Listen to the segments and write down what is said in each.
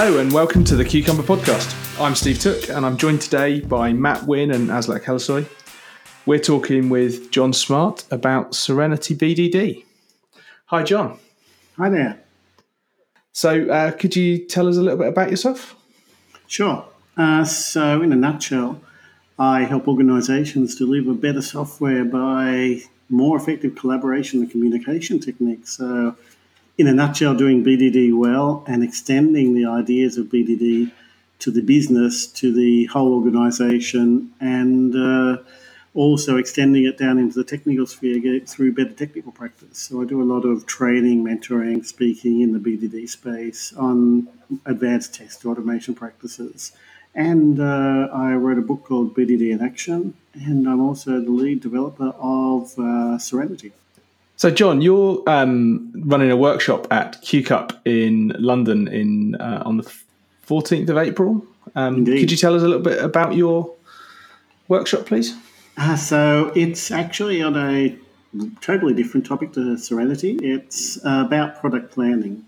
Hello and welcome to the Cucumber Podcast. I'm Steve Tooke and I'm joined today by Matt Wynne and Aslak Hellesøy. We're talking with John Smart about Serenity BDD. Hi, John. Hi there. So, uh, could you tell us a little bit about yourself? Sure. Uh, so, in a nutshell, I help organizations deliver better software by more effective collaboration and communication techniques. So, in a nutshell, doing BDD well and extending the ideas of BDD to the business, to the whole organization, and uh, also extending it down into the technical sphere through better technical practice. So I do a lot of training, mentoring, speaking in the BDD space on advanced test automation practices. And uh, I wrote a book called BDD in Action, and I'm also the lead developer of uh, Serenity. So, John, you're um, running a workshop at QCon in London in uh, on the 14th of April. Um, could you tell us a little bit about your workshop, please? Uh, so, it's actually on a totally different topic to Serenity. It's uh, about product planning.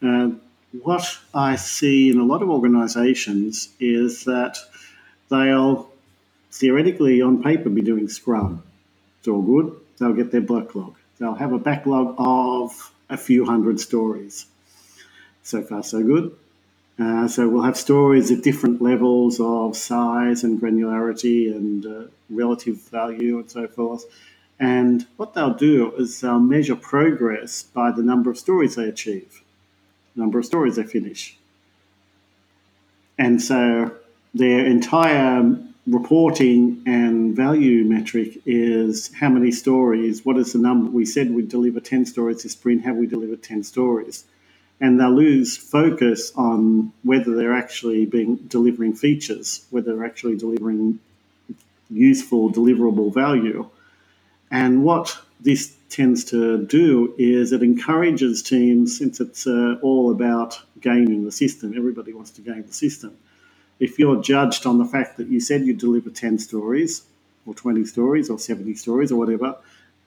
Uh, what I see in a lot of organizations is that they'll theoretically, on paper, be doing Scrum. It's all good. They'll get their backlog. They'll have a backlog of a few hundred stories. So far, so good. Uh, so we'll have stories at different levels of size and granularity and uh, relative value and so forth. And what they'll do is they'll measure progress by the number of stories they achieve, the number of stories they finish. And so their entire reporting and value metric is how many stories, what is the number? We said we'd deliver 10 stories this sprint, have we delivered 10 stories? And they'll lose focus on whether they're actually being delivering features, whether they're actually delivering useful, deliverable value. And what this tends to do is it encourages teams, since it's uh, all about gaming the system, everybody wants to game the system if you're judged on the fact that you said you'd deliver 10 stories or 20 stories or 70 stories or whatever,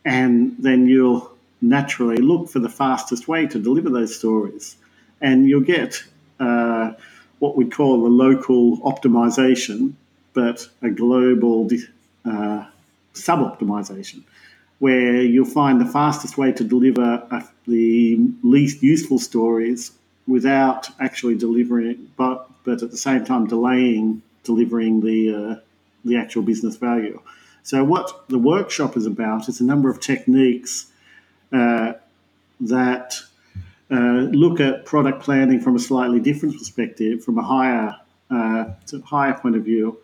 and then you'll naturally look for the fastest way to deliver those stories. And you'll get uh, what we call a local optimization, but a global uh, sub optimization, where you'll find the fastest way to deliver uh, the least useful stories without actually delivering it, but but at the same time delaying delivering the uh, the actual business value. So what the workshop is about is a number of techniques uh, that uh, look at product planning from a slightly different perspective, from a higher uh, higher point of view,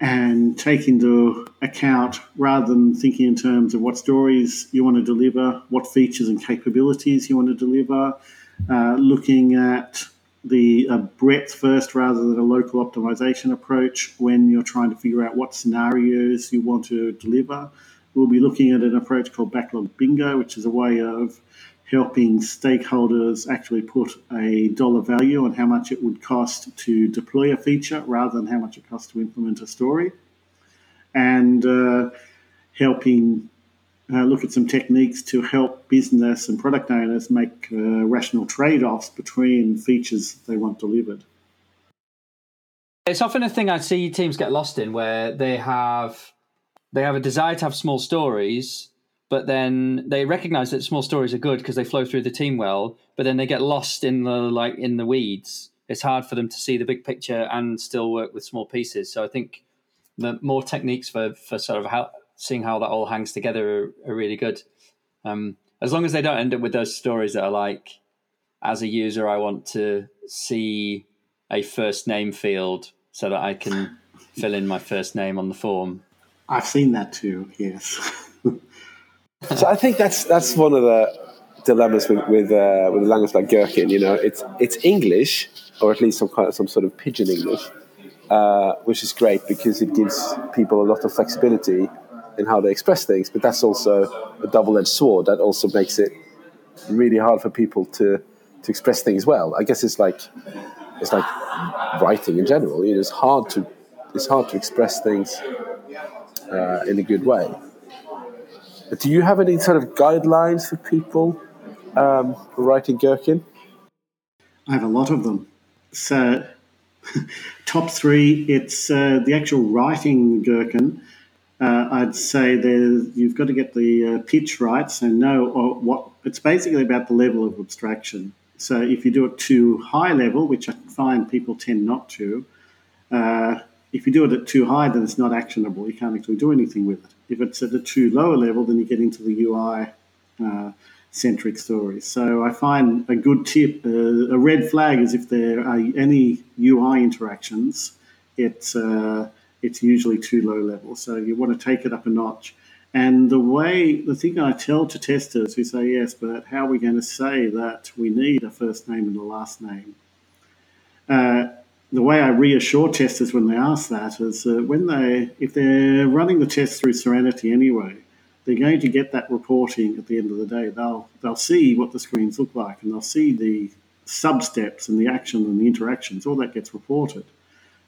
and take into account rather than thinking in terms of what stories you want to deliver, what features and capabilities you want to deliver, uh, looking at the uh, breadth first rather than a local optimization approach when you're trying to figure out what scenarios you want to deliver. We'll be looking at an approach called backlog bingo, which is a way of helping stakeholders actually put a dollar value on how much it would cost to deploy a feature rather than how much it costs to implement a story. And uh, helping uh, look at some techniques to help business and product owners make uh, rational trade offs between features they want delivered. It's often a thing I see teams get lost in where they have they have a desire to have small stories, but then they recognize that small stories are good because they flow through the team well, but then they get lost in the like in the weeds. It's hard for them to see the big picture and still work with small pieces. So I think the more techniques for for sort of how seeing how that all hangs together are, are really good. Um, as long as they don't end up with those stories that are like, as a user, I want to see a first name field so that I can fill in my first name on the form. I've seen that too. Yes. so I think that's that's one of the dilemmas with with, uh, with a language like Gherkin. You know, it's it's English or at least some kind of some sort of pidgin English, uh, which is great because it gives people a lot of flexibility in how they express things, but that's also a double-edged sword. That also makes it really hard for people to to express things well. I guess it's like it's like writing in general. It's hard to it's hard to express things uh, in a good way. But do you have any sort of guidelines for people um, writing Gherkin? I have a lot of them. so top three, it's uh, the actual writing gherkin. Uh, I'd say you've got to get the uh, pitch right, so know what it's basically about the level of abstraction. So if you do it too high level, which I find people tend not to, uh, if you do it at too high, then it's not actionable. You can't actually do anything with it. If it's at a too lower level, then you get into the UI uh, centric stories. So I find a good tip, uh, a red flag is if there are any UI interactions, it's uh, it's usually too low level. So you want to take it up a notch. And the way, the thing I tell to testers who say, yes, but how are we going to say that we need a first name and a last name? Uh, the way I reassure testers when they ask that is when they, if they're running the test through Serenity anyway, they're going to get that reporting at the end of the day. They'll they'll see what the screens look like and they'll see the sub steps and the action and the interactions. All that gets reported.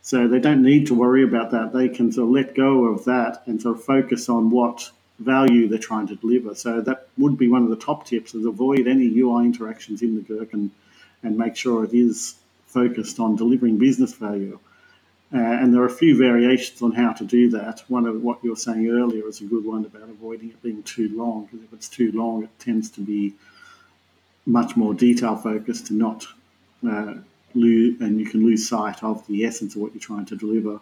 So they don't need to worry about that. They can sort of let go of that and sort of focus on what value they're trying to deliver. So that would be one of the top tips is avoid any UI interactions in the gherkin and make sure it is focused on delivering business value. Uh, and there are a few variations on how to do that. One of what you were saying earlier is a good one about avoiding it being too long, because if it's too long, it tends to be much more detail focused and not uh, lose, and you can lose sight of the essence of what you're trying to deliver.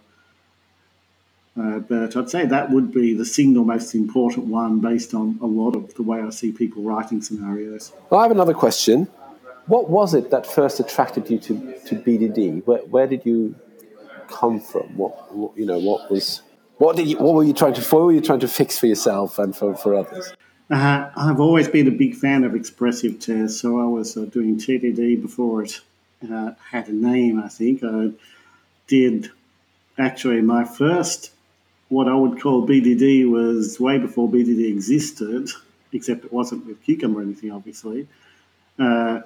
Uh, but I'd say that would be the single most important one based on a lot of the way I see people writing scenarios. Well, I have another question. What was it that first attracted you to, to BDD? Where, where did you come from? What, what, you know, what was what did you, what were you trying to what were you trying to fix for yourself and for, for others? Uh, I've always been a big fan of expressive tests, so I was uh, doing TDD before it uh, had a name, I think. I did actually my first, what I would call BDD, was way before BDD existed, except it wasn't with Cucumber or anything, obviously. Uh,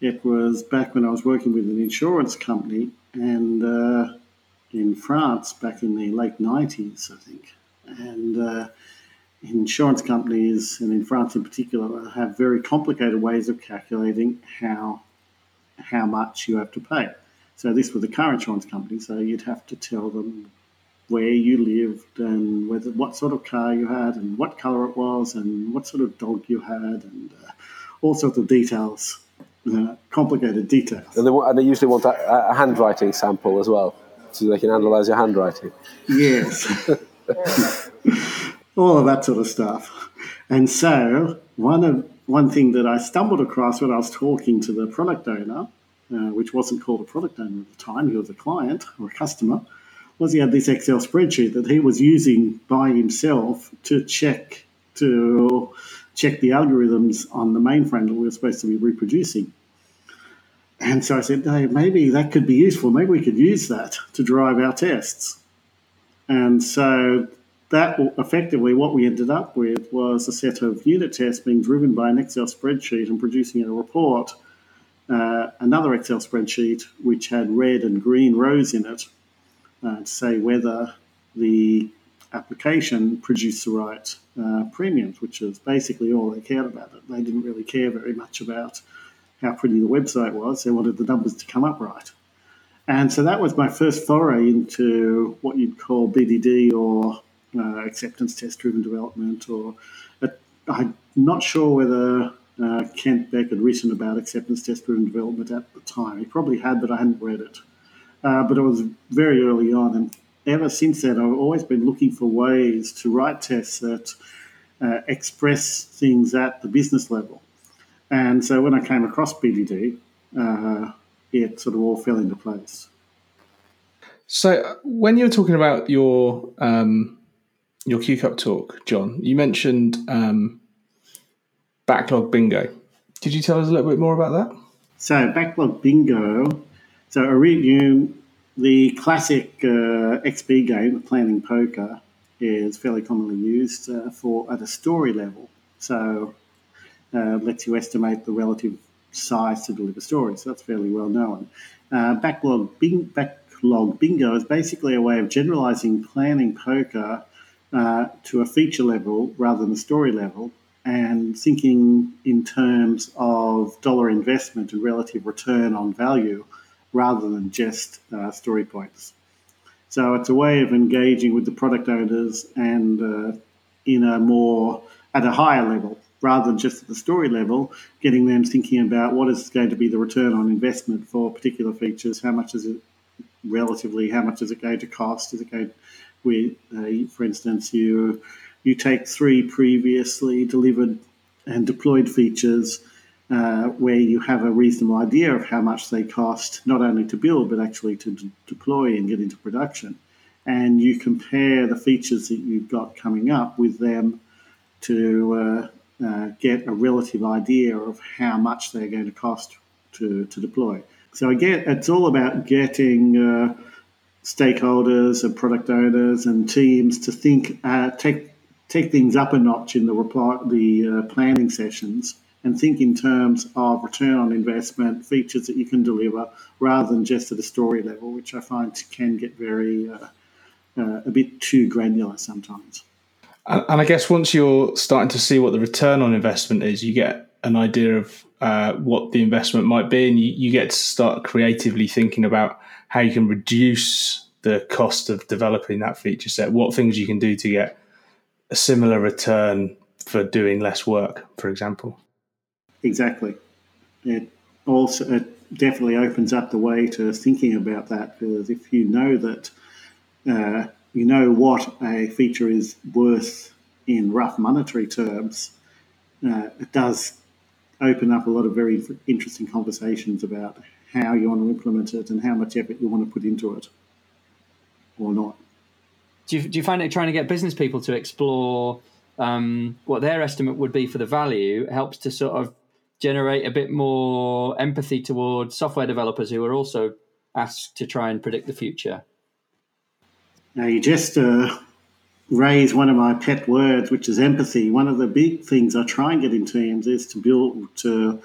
it was back when I was working with an insurance company and uh, in France back in the late 90s, I think. And uh, insurance companies, and in France in particular, have very complicated ways of calculating how how much you have to pay. So this was a car insurance company, so you'd have to tell them where you lived and whether what sort of car you had and what color it was and what sort of dog you had and uh, all sorts of details, uh, complicated details. And they, and they usually want a, a, handwriting sample as well, so they can analyze your handwriting. Yes, all of that sort of stuff. And so one of one thing that I stumbled across when I was talking to the product owner, uh, which wasn't called a product owner at the time, he was a client or a customer, was he had this Excel spreadsheet that he was using by himself to check to check the algorithms on the mainframe that we were supposed to be reproducing. And so I said, hey, maybe that could be useful. Maybe we could use that to drive our tests. And so that effectively what we ended up with was a set of unit tests being driven by an Excel spreadsheet and producing a report, uh, another Excel spreadsheet which had red and green rows in it uh, to say whether the application produced the right uh, premiums, which is basically all they cared about. It. They didn't really care very much about how pretty the website was. They wanted the numbers to come up right. And so that was my first foray into what you'd call BDD or uh, acceptance test driven development, or uh, I'm not sure whether uh, Kent Beck had written about acceptance test driven development at the time. He probably had, but I hadn't read it. Uh, but it was very early on, and ever since then, I've always been looking for ways to write tests that uh, express things at the business level. And so when I came across BDD, uh, it sort of all fell into place. So when you're talking about your um, your QCon talk, John, you mentioned um, backlog bingo. Did you tell us a little bit more about that? So backlog bingo. So Iridium, the classic uh, XP game, planning poker, is fairly commonly used uh, for at a story level. So uh, lets you estimate the relative size to deliver stories. So that's fairly well known. Uh, backlog, bing, backlog bingo is basically a way of generalizing planning poker uh, to a feature level rather than a story level and thinking in terms of dollar investment and relative return on value rather than just uh, story points. So it's a way of engaging with the product owners and uh, in a more at a higher level rather than just at the story level, getting them thinking about what is going to be the return on investment for particular features, how much is it relatively, how much is it going to cost, is it going with, uh, for instance, you you take three previously delivered and deployed features uh, where you have a reasonable idea of how much they cost, not only to build, but actually to d- deploy and get into production. And you compare the features that you've got coming up with them to uh, uh, get a relative idea of how much they're going to cost to, to deploy. So again, it's all about getting uh, stakeholders and product owners and teams to think, uh, take take things up a notch in the reply, the uh, planning sessions and think in terms of return on investment, features that you can deliver, rather than just at a story level, which I find can get very uh, uh, a bit too granular sometimes. And I guess once you're starting to see what the return on investment is, you get an idea of uh, what the investment might be, and you, you get to start creatively thinking about how you can reduce the cost of developing that feature set, what things you can do to get a similar return for doing less work, for example. Exactly. It also it definitely opens up the way to thinking about that because if you know that uh, you know what a feature is worth in rough monetary terms, uh, it does open up a lot of very interesting conversations about how you want to implement it and how much effort you want to put into it or not. Do you, do you find it trying to get business people to explore um, what their estimate would be for the value helps to sort of generate a bit more empathy towards software developers who are also asked to try and predict the future? Now, you just uh, raise one of my pet words, which is empathy. One of the big things I try and get in teams is to build, to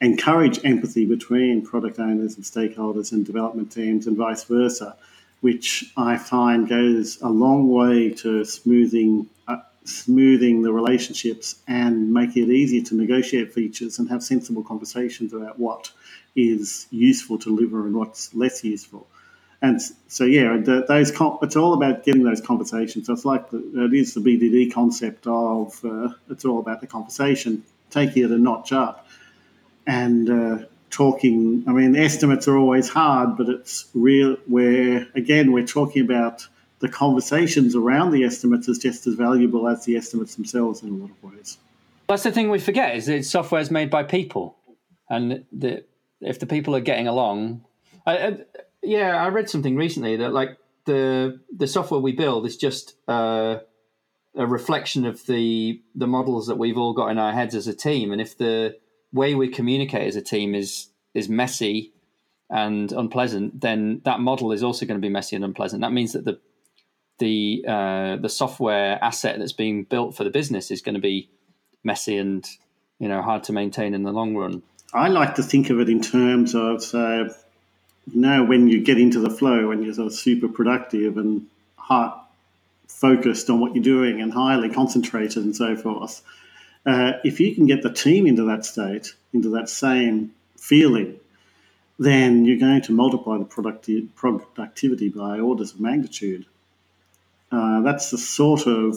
encourage empathy between product owners and stakeholders and development teams and vice versa, which I find goes a long way to smoothing uh, smoothing the relationships and making it easier to negotiate features and have sensible conversations about what is useful to deliver and what's less useful. And so, yeah, those it's all about getting those conversations. It's like the, it is the BDD concept of uh, it's all about the conversation, taking it a notch up, and uh, talking. I mean, estimates are always hard, but it's real. Where again, we're talking about the conversations around the estimates is just as valuable as the estimates themselves in a lot of ways. That's the thing we forget is that software is made by people, and the, if the people are getting along, I, I, yeah, I read something recently that like the the software we build is just uh, a reflection of the the models that we've all got in our heads as a team, and if the way we communicate as a team is is messy and unpleasant, then that model is also going to be messy and unpleasant. That means that the the uh, the software asset that's being built for the business is going to be messy and you know hard to maintain in the long run. I like to think of it in terms of uh, you know when you get into the flow and you're sort of super productive and heart focused on what you're doing and highly concentrated and so forth. Uh, if you can get the team into that state, into that same feeling, then you're going to multiply the producti- productivity by orders of magnitude. Uh, that's the sort of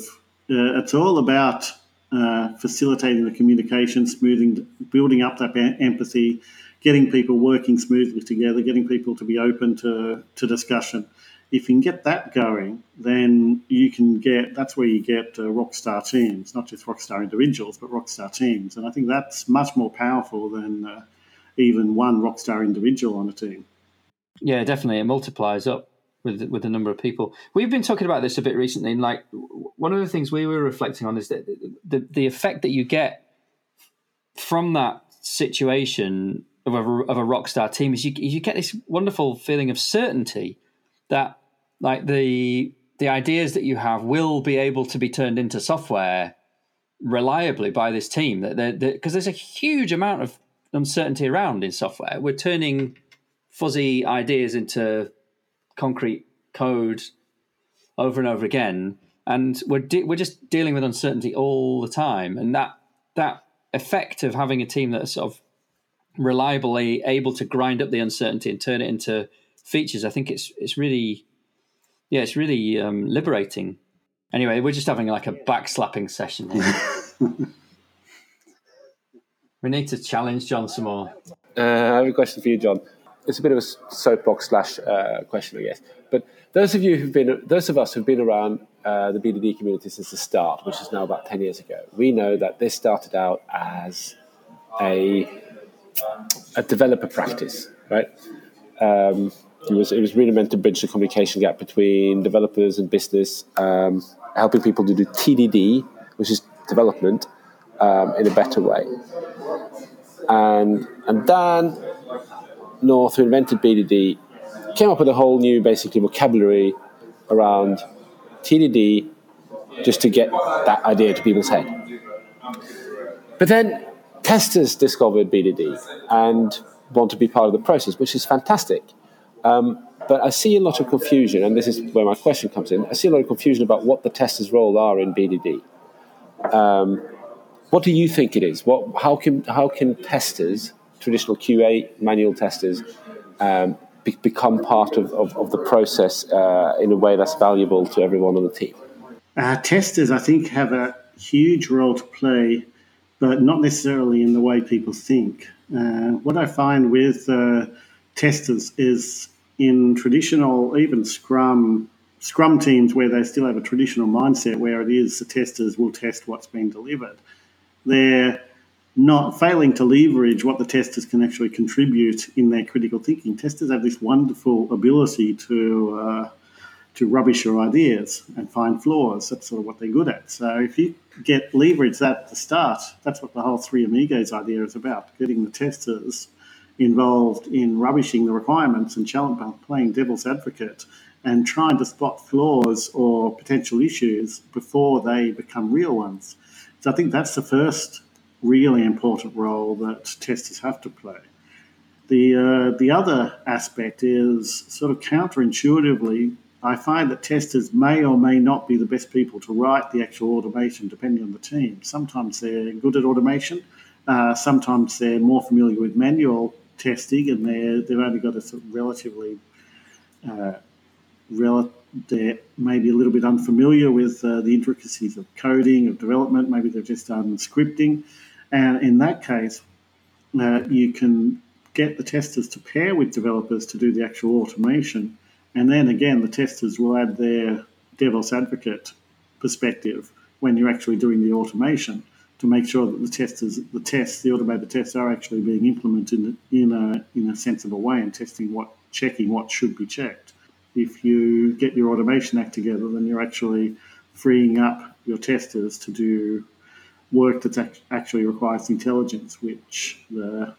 uh, it's all about uh, facilitating the communication, smoothing, building up that empathy, getting people working smoothly together, getting people to be open to, to discussion. If you can get that going, then you can get that's where you get uh, rockstar teams, not just rock star individuals, but rock star teams. And I think that's much more powerful than uh, even one rock star individual on a team. Yeah, definitely. It multiplies up with with a number of people. We've been talking about this a bit recently, and like one of the things we were reflecting on is that the the effect that you get from that situation of a, of a rock star team is you you get this wonderful feeling of certainty that like the the ideas that you have will be able to be turned into software reliably by this team. That because there's a huge amount of uncertainty around in software. We're turning fuzzy ideas into concrete code over and over again, and we're de- we're just dealing with uncertainty all the time, and that that effect of having a team that sort of reliably able to grind up the uncertainty and turn it into features, I think it's it's really yeah, it's really um, liberating. Anyway, we're just having like a backslapping session here. we need to challenge John some more. Uh, I have a question for you, John. It's a bit of a soapbox slash uh, question, I guess. But those of you who've been, those of us who've been around uh, the BDD community since the start, which is now about ten years ago, we know that this started out as a a developer practice, right? Um, it was it was really meant to bridge the communication gap between developers and business, um, helping people to do TDD, which is development, um, in a better way. And and Dan North, who invented BDD, came up with a whole new basically vocabulary around TDD, just to get that idea to people's head. But then testers discovered BDD and want to be part of the process, which is fantastic. Um, but I see a lot of confusion, and this is where my question comes in. I see a lot of confusion about what the tester's role are in BDD. Um, what do you think it is? What, how can how can testers, traditional QA manual testers, um, be, become part of, of, of the process uh, in a way that's valuable to everyone on the team? Uh, testers, I think, have a huge role to play, but not necessarily in the way people think. Uh, what I find with uh, testers is in traditional, even Scrum Scrum teams where they still have a traditional mindset where it is the testers will test what's been delivered. They're not failing to leverage what the testers can actually contribute in their critical thinking. Testers have this wonderful ability to uh, to rubbish your ideas and find flaws. That's sort of what they're good at. So if you get leverage that at the start, that's what the whole Three Amigos idea is about: getting the testers involved in rubbishing the requirements and playing devil's advocate and trying to spot flaws or potential issues before they become real ones. So I think that's the first really important role that testers have to play. The, uh, the other aspect is sort of counterintuitively, I find that testers may or may not be the best people to write the actual automation depending on the team. Sometimes they're good at automation, uh, sometimes they're more familiar with manual testing, and they they've only got a sort of relatively uh, rel- they're maybe a little bit unfamiliar with uh, the intricacies of coding, of development. Maybe they've just done scripting, and in that case, uh, you can get the testers to pair with developers to do the actual automation, and then again, the testers will add their devil's advocate perspective when you're actually doing the automation to make sure that the testers, the tests, the automated tests are actually being implemented in a in a sensible way and testing what, checking what should be checked. If you get your automation act together, then you're actually freeing up your testers to do work that actually requires intelligence, which the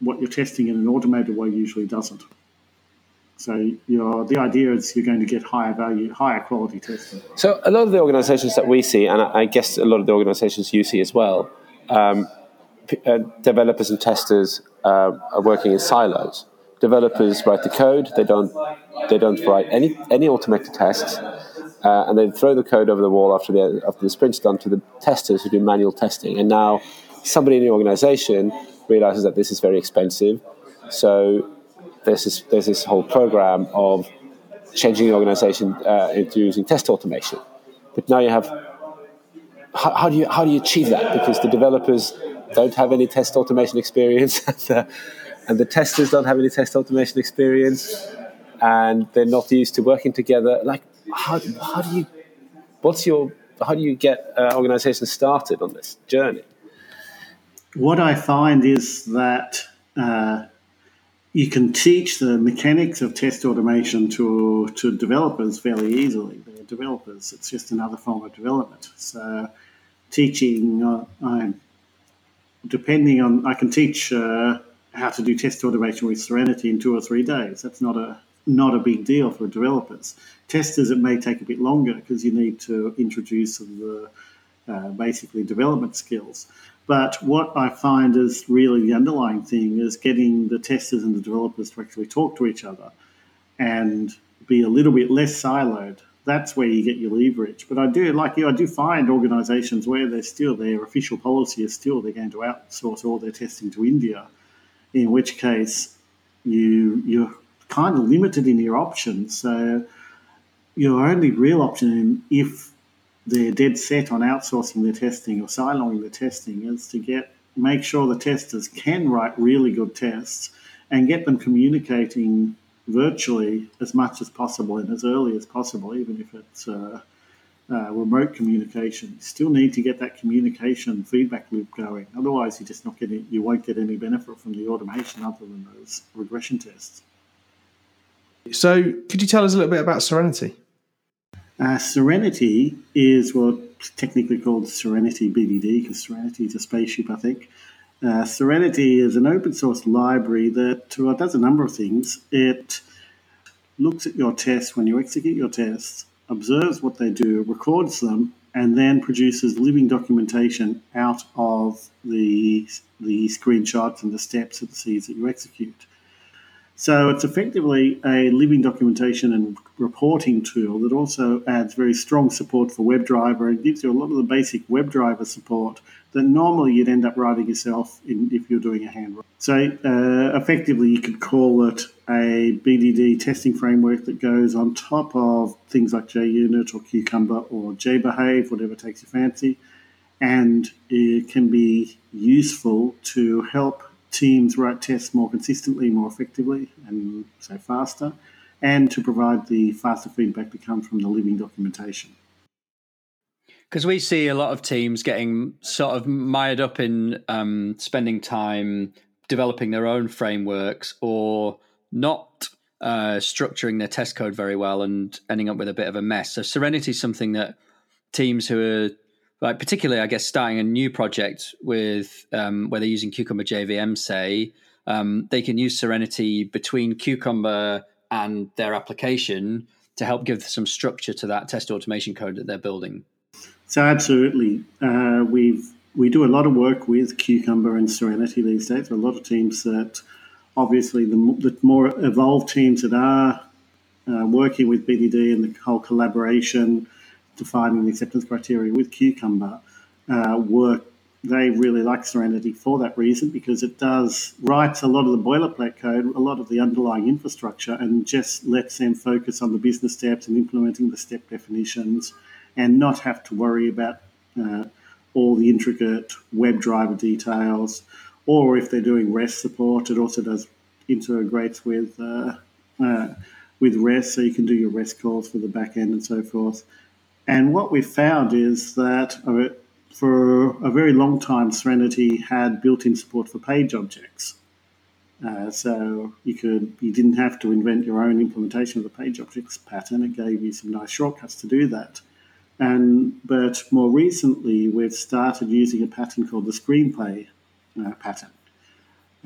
what you're testing in an automated way usually doesn't. So the idea is you're going to get higher value, higher quality testing. So a lot of the organisations that we see, and I guess a lot of the organisations you see as well, um, uh, developers and testers uh, are working in silos. Developers write the code; they don't they don't write any any automated tests, uh, and they throw the code over the wall after the after the sprint's done to the testers who do manual testing. And now somebody in the organisation realizes that this is very expensive, so there's this there's this whole program of changing the organization uh, into using test automation. But now you have how, how, do you how do you achieve that? Because the developers don't have any test automation experience, and, the, and the testers don't have any test automation experience, and they're not used to working together. Like how how do you what's your how do you get uh, organizations started on this journey? What I find is that. Uh, you can teach the mechanics of test automation to, to developers fairly easily. They're developers, it's just another form of development. So, teaching, uh, I'm, depending on, I can teach uh, how to do test automation with Serenity in two or three days. That's not a not a big deal for developers. Testers, it may take a bit longer because you need to introduce the uh, basically development skills. But what I find is really the underlying thing is getting the testers and the developers to actually talk to each other and be a little bit less siloed. That's where you get your leverage. But I do, like you, I do find organisations where they're still, their official policy is still they're going to outsource all their testing to India. in which case you you're kind of limited in your options. So your only real option if they're dead set on outsourcing their testing or siloing the testing is to get make sure the testers can write really good tests and get them communicating virtually as much as possible and as early as possible, even if it's uh, uh, remote communication. You still need to get that communication feedback loop going. Otherwise, you just not getting you won't get any benefit from the automation other than those regression tests. So, could you tell us a little bit about Serenity? Uh, Serenity is what technically called Serenity BDD because Serenity is a spaceship, I think. Uh, Serenity is an open source library that well, does a number of things. It looks at your tests when you execute your tests, observes what they do, records them, and then produces living documentation out of the, the screenshots and the steps it sees that you execute. So it's effectively a living documentation and reporting tool that also adds very strong support for WebDriver and gives you a lot of the basic WebDriver support that normally you'd end up writing yourself in, if you're doing a hand. So uh, effectively, you could call it a BDD testing framework that goes on top of things like JUnit or Cucumber or JBehave, whatever takes your fancy, and it can be useful to help teams write tests more consistently, more effectively, and so faster, and to provide the faster feedback that comes from the living documentation. Because we see a lot of teams getting sort of mired up in um, spending time developing their own frameworks or not uh, structuring their test code very well and ending up with a bit of a mess. So Serenity is something that teams who are like particularly, I guess, starting a new project with um, where they're using Cucumber JVM, say, um, they can use Serenity between Cucumber and their application to help give some structure to that test automation code that they're building. So absolutely, uh, we've we do a lot of work with Cucumber and Serenity these days. a lot of teams that, obviously, the, the more evolved teams that are uh, working with BDD and the whole collaboration defining the acceptance criteria with Cucumber uh, work. They really like Serenity for that reason because it does writes a lot of the boilerplate code, a lot of the underlying infrastructure, and just lets them focus on the business steps and implementing the step definitions, and not have to worry about uh, all the intricate web driver details. Or if they're doing REST support, it also does integrates with uh, uh with REST, so you can do your REST calls for the back end and so forth. And what we found is that for a very long time, Serenity had built-in support for page objects. Uh, so you could you didn't have to invent your own implementation of the page objects pattern. It gave you some nice shortcuts to do that. And but more recently, we've started using a pattern called the screenplay uh, pattern,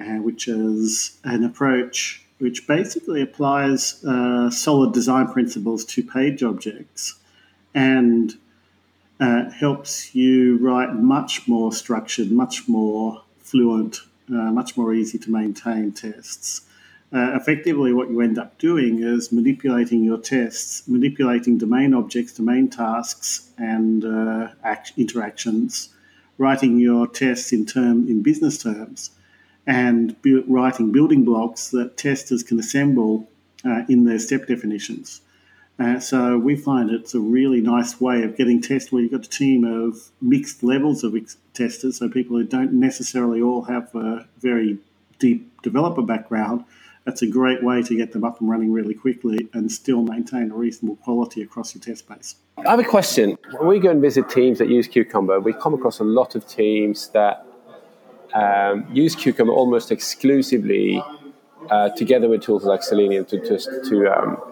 uh, which is an approach which basically applies uh, solid design principles to page objects and uh, helps you write much more structured, much more fluent, uh, much more easy to maintain tests. Uh, effectively, what you end up doing is manipulating your tests, manipulating domain objects, domain tasks, and uh, act- interactions, writing your tests in term in business terms, and bu- writing building blocks that testers can assemble uh, in their step definitions. Uh, so we find it's a really nice way of getting tests where you've got a team of mixed levels of ex- testers, so people who don't necessarily all have a very deep developer background. That's a great way to get them up and running really quickly and still maintain a reasonable quality across your test base. I have a question. When we go and visit teams that use Cucumber, we come across a lot of teams that um, use Cucumber almost exclusively uh, together with tools like Selenium to just to um,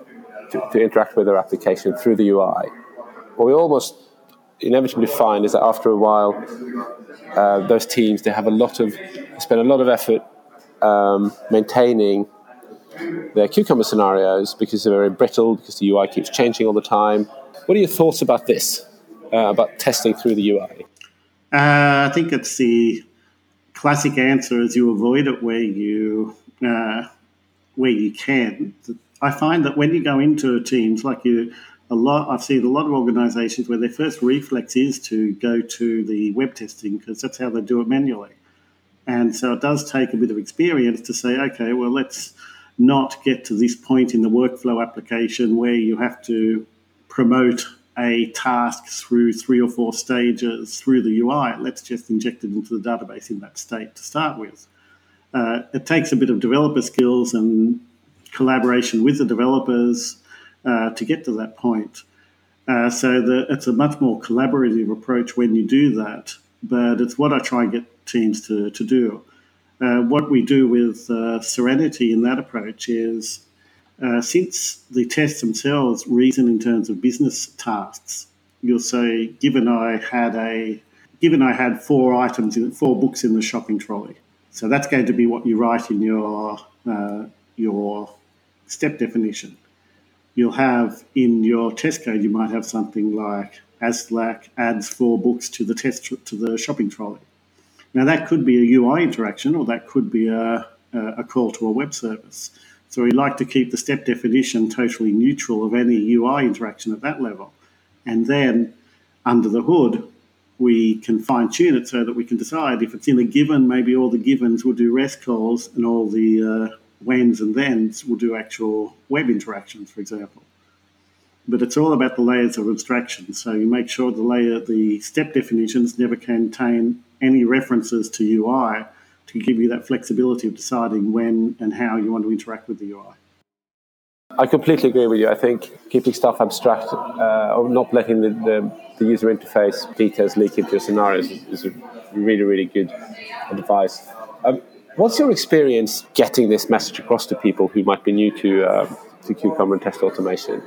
to, to interact with their application through the UI. What we almost inevitably find is that after a while, uh, those teams they have a lot of spend a lot of effort um, maintaining their cucumber scenarios because they're very brittle because the UI keeps changing all the time. What are your thoughts about this? Uh, about testing through the UI? Uh, I think it's the classic answer is you avoid it where you uh, where you can. I find that when you go into teams, like you, a lot, I've seen a lot of organisations where their first reflex is to go to the web testing because that's how they do it manually. And so it does take a bit of experience to say, okay, well, let's not get to this point in the workflow application where you have to promote a task through three or four stages through the UI. Let's just inject it into the database in that state to start with. Uh, it takes a bit of developer skills and collaboration with the developers uh, to get to that point. Uh, so the, it's a much more collaborative approach when you do that, but it's what I try and get teams to, to do. Uh, what we do with uh, Serenity in that approach is uh, since the tests themselves reason in terms of business tasks, you'll say, given I had a given I had four items in four books in the shopping trolley. So that's going to be what you write in your uh, your step definition. You'll have in your test code, you might have something like Aslak adds four books to the test to the shopping trolley. Now that could be a UI interaction, or that could be a, a call to a web service. So we like to keep the step definition totally neutral of any UI interaction at that level. And then under the hood, we can fine tune it so that we can decide if it's in a given, maybe all the givens will do REST calls and all the uh, whens and thens will do actual web interactions, for example. But it's all about the layers of abstraction. So you make sure the layer, the step definitions never contain any references to UI to give you that flexibility of deciding when and how you want to interact with the UI. I completely agree with you. I think keeping stuff abstract uh, or not letting the, the, the, user interface details leak into your scenarios is, is a really, really good advice. Um, what's your experience getting this message across to people who might be new to, uh, to Cucumber and test automation?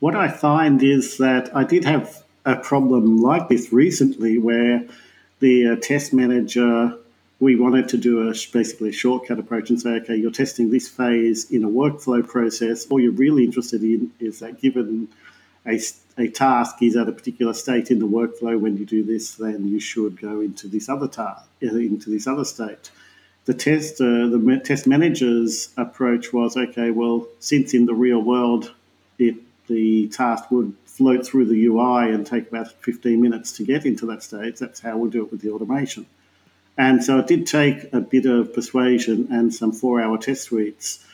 What I find is that I did have a problem like this recently where the uh, test manager, we wanted to do a basically a shortcut approach and say, okay, you're testing this phase in a workflow process. All you're really interested in is that given a, a task is at a particular state in the workflow, when you do this, then you should go into this other task, into this other state. The test, uh, the test manager's approach was, okay, well, since in the real world, it the task would float through the UI and take about 15 minutes to get into that stage. That's how we'll do it with the automation. And so it did take a bit of persuasion and some four hour test suites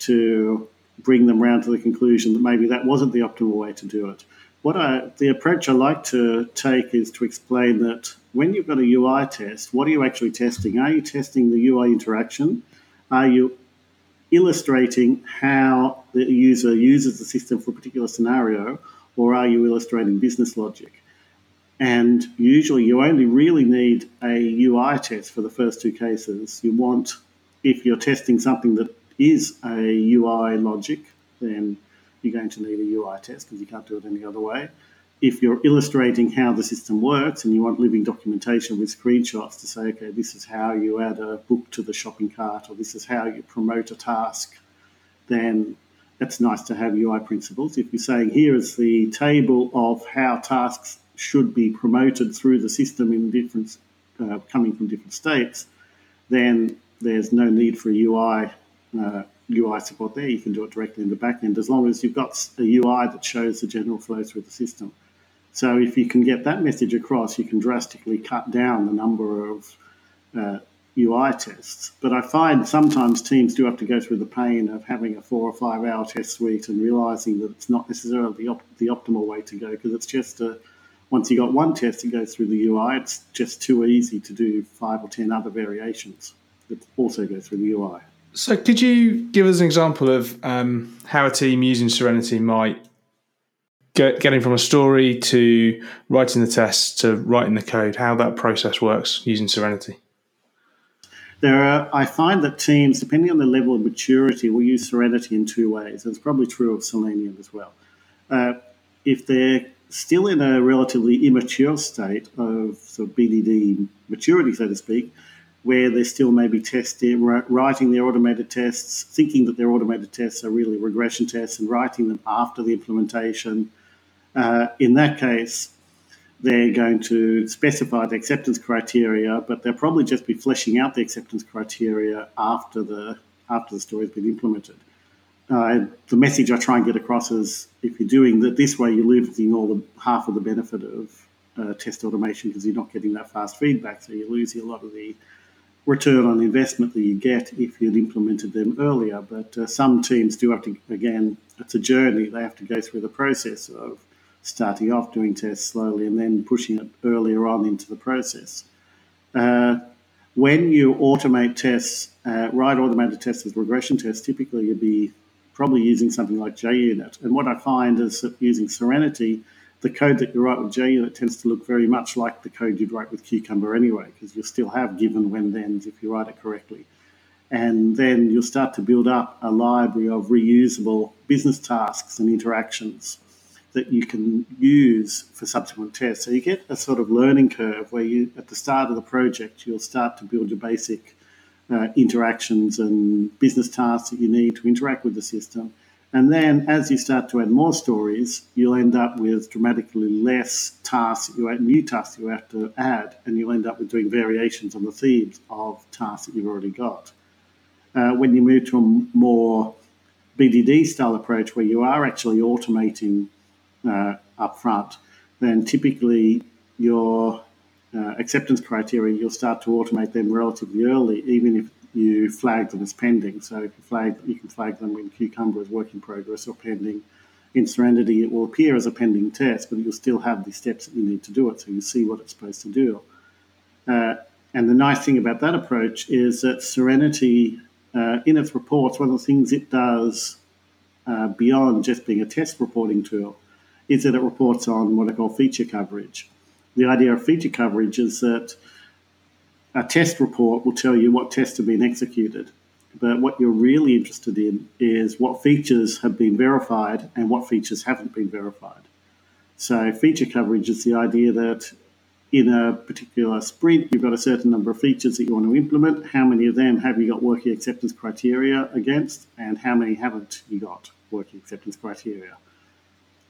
to bring them round to the conclusion that maybe that wasn't the optimal way to do it. What I, the approach I like to take is to explain that when you've got a UI test, what are you actually testing? Are you testing the UI interaction? Are you illustrating how the user uses the system for a particular scenario? or are you illustrating business logic? And usually you only really need a UI test for the first two cases. You want, if you're testing something that is a UI logic, then you're going to need a UI test because you can't do it any other way. If you're illustrating how the system works and you want living documentation with screenshots to say, okay, this is how you add a book to the shopping cart or this is how you promote a task, then that's nice to have UI principles. If you're saying here is the table of how tasks should be promoted through the system in different, uh, coming from different states, then there's no need for a UI uh, UI support there. You can do it directly in the backend as long as you've got a UI that shows the general flow through the system. So if you can get that message across, you can drastically cut down the number of uh, UI tests. But I find sometimes teams do have to go through the pain of having a four or five hour test suite and realizing that it's not necessarily the, op- the optimal way to go because it's just a, once you've got one test that goes through the UI, it's just too easy to do five or ten other variations that also go through the UI. So, could you give us an example of um, how a team using Serenity might get, getting from a story to writing the test to writing the code, how that process works using Serenity? There are, I find that teams, depending on the level of maturity, will use Serenity in two ways. It's probably true of Selenium as well. Uh, if they're still in a relatively immature state of sort of BDD maturity, so to speak, where they're still maybe testing, writing their automated tests, thinking that their automated tests are really regression tests, and writing them after the implementation. Uh, in that case, they're going to specify the acceptance criteria, but they'll probably just be fleshing out the acceptance criteria after the after the story's been implemented. Uh, the message I try and get across is if you're doing that this way, you're losing all the half of the benefit of uh, test automation because you're not getting that fast feedback, so you're losing a lot of the return on investment that you get if you'd implemented them earlier. But uh, some teams do have to, again, it's a journey. They have to go through the process of starting off doing tests slowly and then pushing it earlier on into the process. Uh, when you automate tests, uh, write automated tests as regression tests, typically you'd be probably using something like JUnit. And what I find is that using Serenity, the code that you write with JUnit tends to look very much like the code you'd write with Cucumber anyway, because you'll still have given when thens if you write it correctly. And then you'll start to build up a library of reusable business tasks and interactions that you can use for subsequent tests. So you get a sort of learning curve where you, at the start of the project, you'll start to build your basic uh, interactions and business tasks that you need to interact with the system. And then as you start to add more stories, you'll end up with dramatically less tasks, you add new tasks you have to add, and you'll end up with doing variations on the themes of tasks that you've already got. Uh, when you move to a more BDD style approach where you are actually automating uh, up front, then typically your uh, acceptance criteria, you'll start to automate them relatively early, even if you flag them as pending. So if you flag, you can flag them in Cucumber as work in progress or pending. In Serenity, it will appear as a pending test, but you'll still have the steps that you need to do it, so you see what it's supposed to do. Uh, and the nice thing about that approach is that Serenity, uh, in its reports, one of the things it does uh, beyond just being a test reporting tool is that it reports on what I call feature coverage. The idea of feature coverage is that a test report will tell you what tests have been executed. But what you're really interested in is what features have been verified and what features haven't been verified. So, feature coverage is the idea that in a particular sprint, you've got a certain number of features that you want to implement. How many of them have you got working acceptance criteria against, and how many haven't you got working acceptance criteria?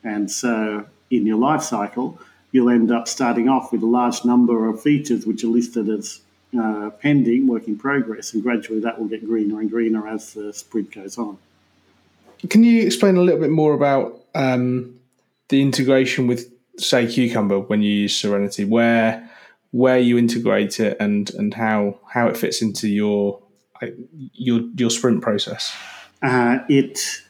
And so, in your life cycle, you'll end up starting off with a large number of features which are listed as uh, pending, work in progress, and gradually that will get greener and greener as the sprint goes on. Can you explain a little bit more about um, the integration with, say, Cucumber when you use Serenity, where where you integrate it and and how how it fits into your your your sprint process? Uh, it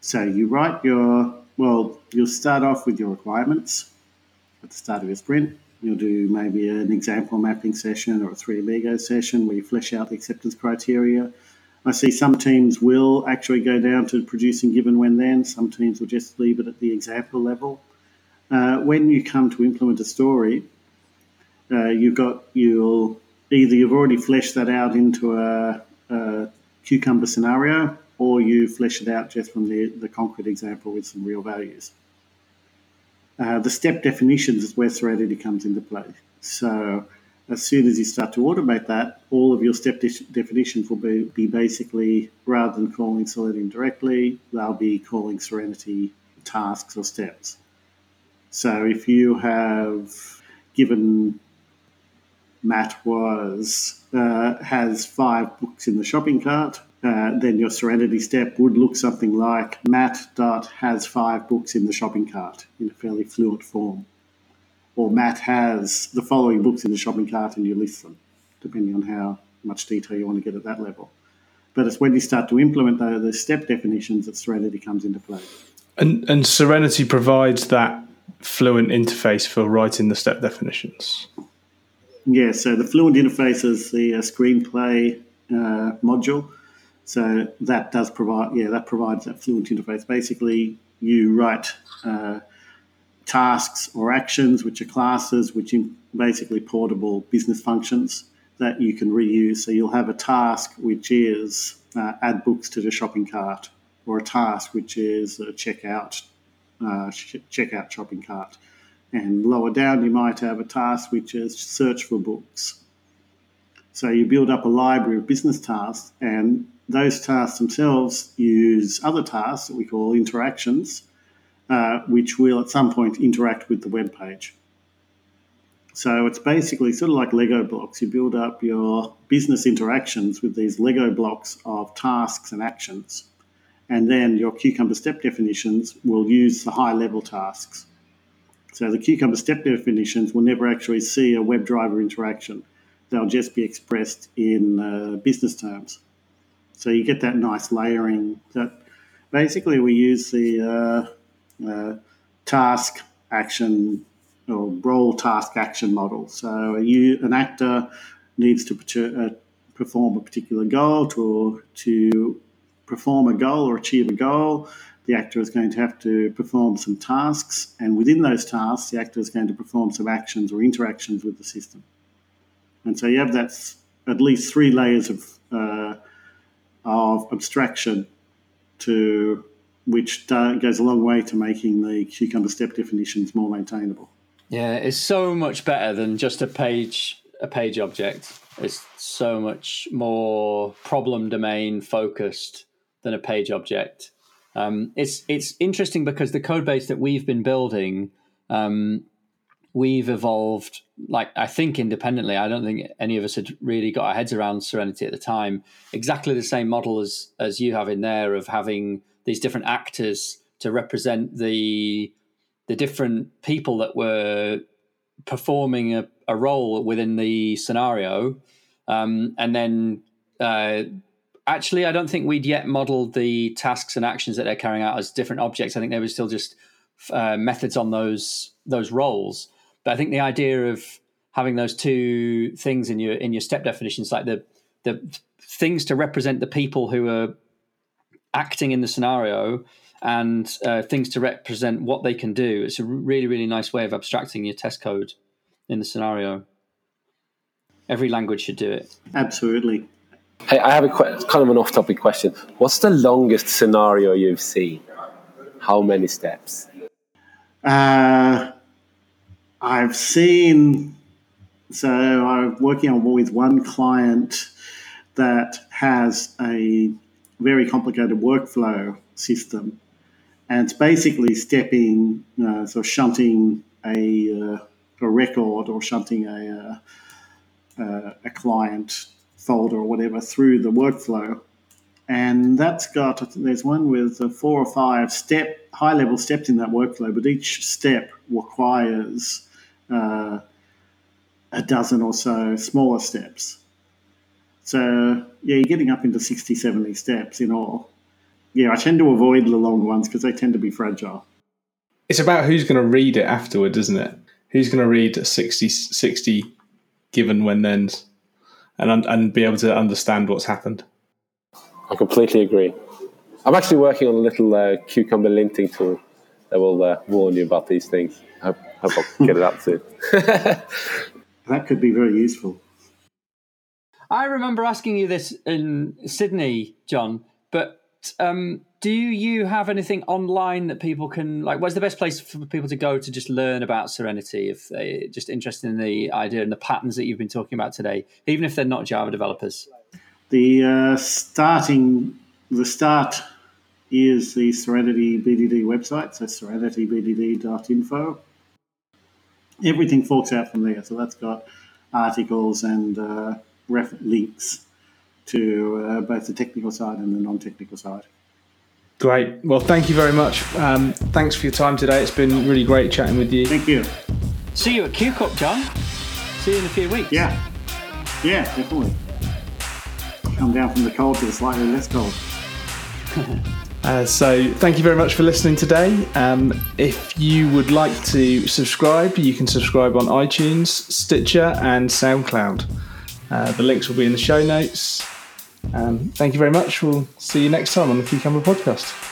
so you write your well, you'll start off with your requirements at the start of your sprint. You'll do maybe an example mapping session or a three amigo session where you flesh out the acceptance criteria. I see some teams will actually go down to producing given when then. Some teams will just leave it at the example level. Uh, when you come to implement a story, uh, you've got you'll either you've already fleshed that out into a, a cucumber scenario, or you flesh it out just from the, the concrete example with some real values. Uh, the step definitions is where Serenity comes into play. So as soon as you start to automate that, all of your step de- definitions will be, be, basically, rather than calling Selenium directly, they'll be calling Serenity tasks or steps. So if you have given Matt was uh, has five books in the shopping cart, uh, then your Serenity step would look something like Matt dot has five books in the shopping cart in a fairly fluent form, or Matt has the following books in the shopping cart and you list them, depending on how much detail you want to get at that level. But it's when you start to implement the, the step definitions that Serenity comes into play. And, and Serenity provides that fluent interface for writing the step definitions. Yeah, so the fluent interface is the uh, screenplay uh, module so that does provide, yeah, that provides that fluent interface. Basically, you write uh, tasks or actions, which are classes, which are basically portable business functions that you can reuse. So you'll have a task which is uh, add books to the shopping cart, or a task which is a checkout uh, checkout shopping cart. And lower down, you might have a task which is search for books. So you build up a library of business tasks, and those tasks themselves use other tasks that we call interactions, uh, which will at some point interact with the web page. So it's basically sort of like Lego blocks. You build up your business interactions with these Lego blocks of tasks and actions. And then your Cucumber step definitions will use the high level tasks. So the Cucumber step definitions will never actually see a WebDriver interaction they'll just be expressed in uh, business terms. So you get that nice layering. That basically we use the uh, uh, task action or role task action model. So you, an actor needs to uh, perform a particular goal to to perform a goal or achieve a goal. The actor is going to have to perform some tasks, and within those tasks, the actor is going to perform some actions or interactions with the system. And so you have that at least three layers of uh, of abstraction to which goes a long way to making the cucumber step definitions more maintainable. Yeah, it's so much better than just a page a page object. It's so much more problem domain focused than a page object. Um, it's it's interesting because the code base that we've been building, um, we've evolved like I think independently. I don't think any of us had really got our heads around Serenity at the time. Exactly the same model as as you have in there of having these different actors to represent the the different people that were performing a, a role within the scenario, um, and then uh, actually, I don't think we'd yet modeled the tasks and actions that they're carrying out as different objects. I think they were still just uh, methods on those those roles. But I think the idea of having those two things in your in your step definitions, like the the things to represent the people who are acting in the scenario and uh, things to represent what they can do. It's a really, really nice way of abstracting your test code in the scenario. Every language should do it. Absolutely. Hey, I have a que- kind of an off-topic question. What's the longest scenario you've seen? How many steps? Uh, I've seen. So I'm working on with one client that has a very complicated workflow system, and it's basically stepping, uh, so shunting a, uh, a record or shunting a, uh, uh, a client folder or whatever through the workflow. And that's got, there's one with four or five step, high level steps in that workflow, but each step requires uh, a dozen or so smaller steps. So, yeah, you're getting up into 60, 70 steps in all yeah, I tend to avoid the long ones because they tend to be fragile. It's about who's going to read it afterward, isn't it? Who's going to read 60, 60 given when thens and, and be able to understand what's happened? I completely agree. I'm actually working on a little uh, cucumber linting tool that will uh, warn you about these things. I hope, hope I'll get it out soon. that could be very useful. I remember asking you this in Sydney, John, but um, do you have anything online that people can like? Where's the best place for people to go to just learn about Serenity if they're just interested in the idea and the patterns that you've been talking about today, even if they're not Java developers? The uh, starting, the start is the Serenity BDD website, so serenitybdd.info. Everything forks out from there, so that's got articles and uh, ref- links to uh, both the technical side and the non-technical side. Great. Well, thank you very much. Um, thanks for your time today. It's been really great chatting with you. Thank you. See you at QCon, John. See you in a few weeks. Yeah. Yeah, definitely. Come down from the cold to the slightly less cold. Uh, so, thank you very much for listening today. Um, if you would like to subscribe, you can subscribe on iTunes, Stitcher, and SoundCloud. Uh, the links will be in the show notes. Um, thank you very much. We'll see you next time on the Cucumber Podcast.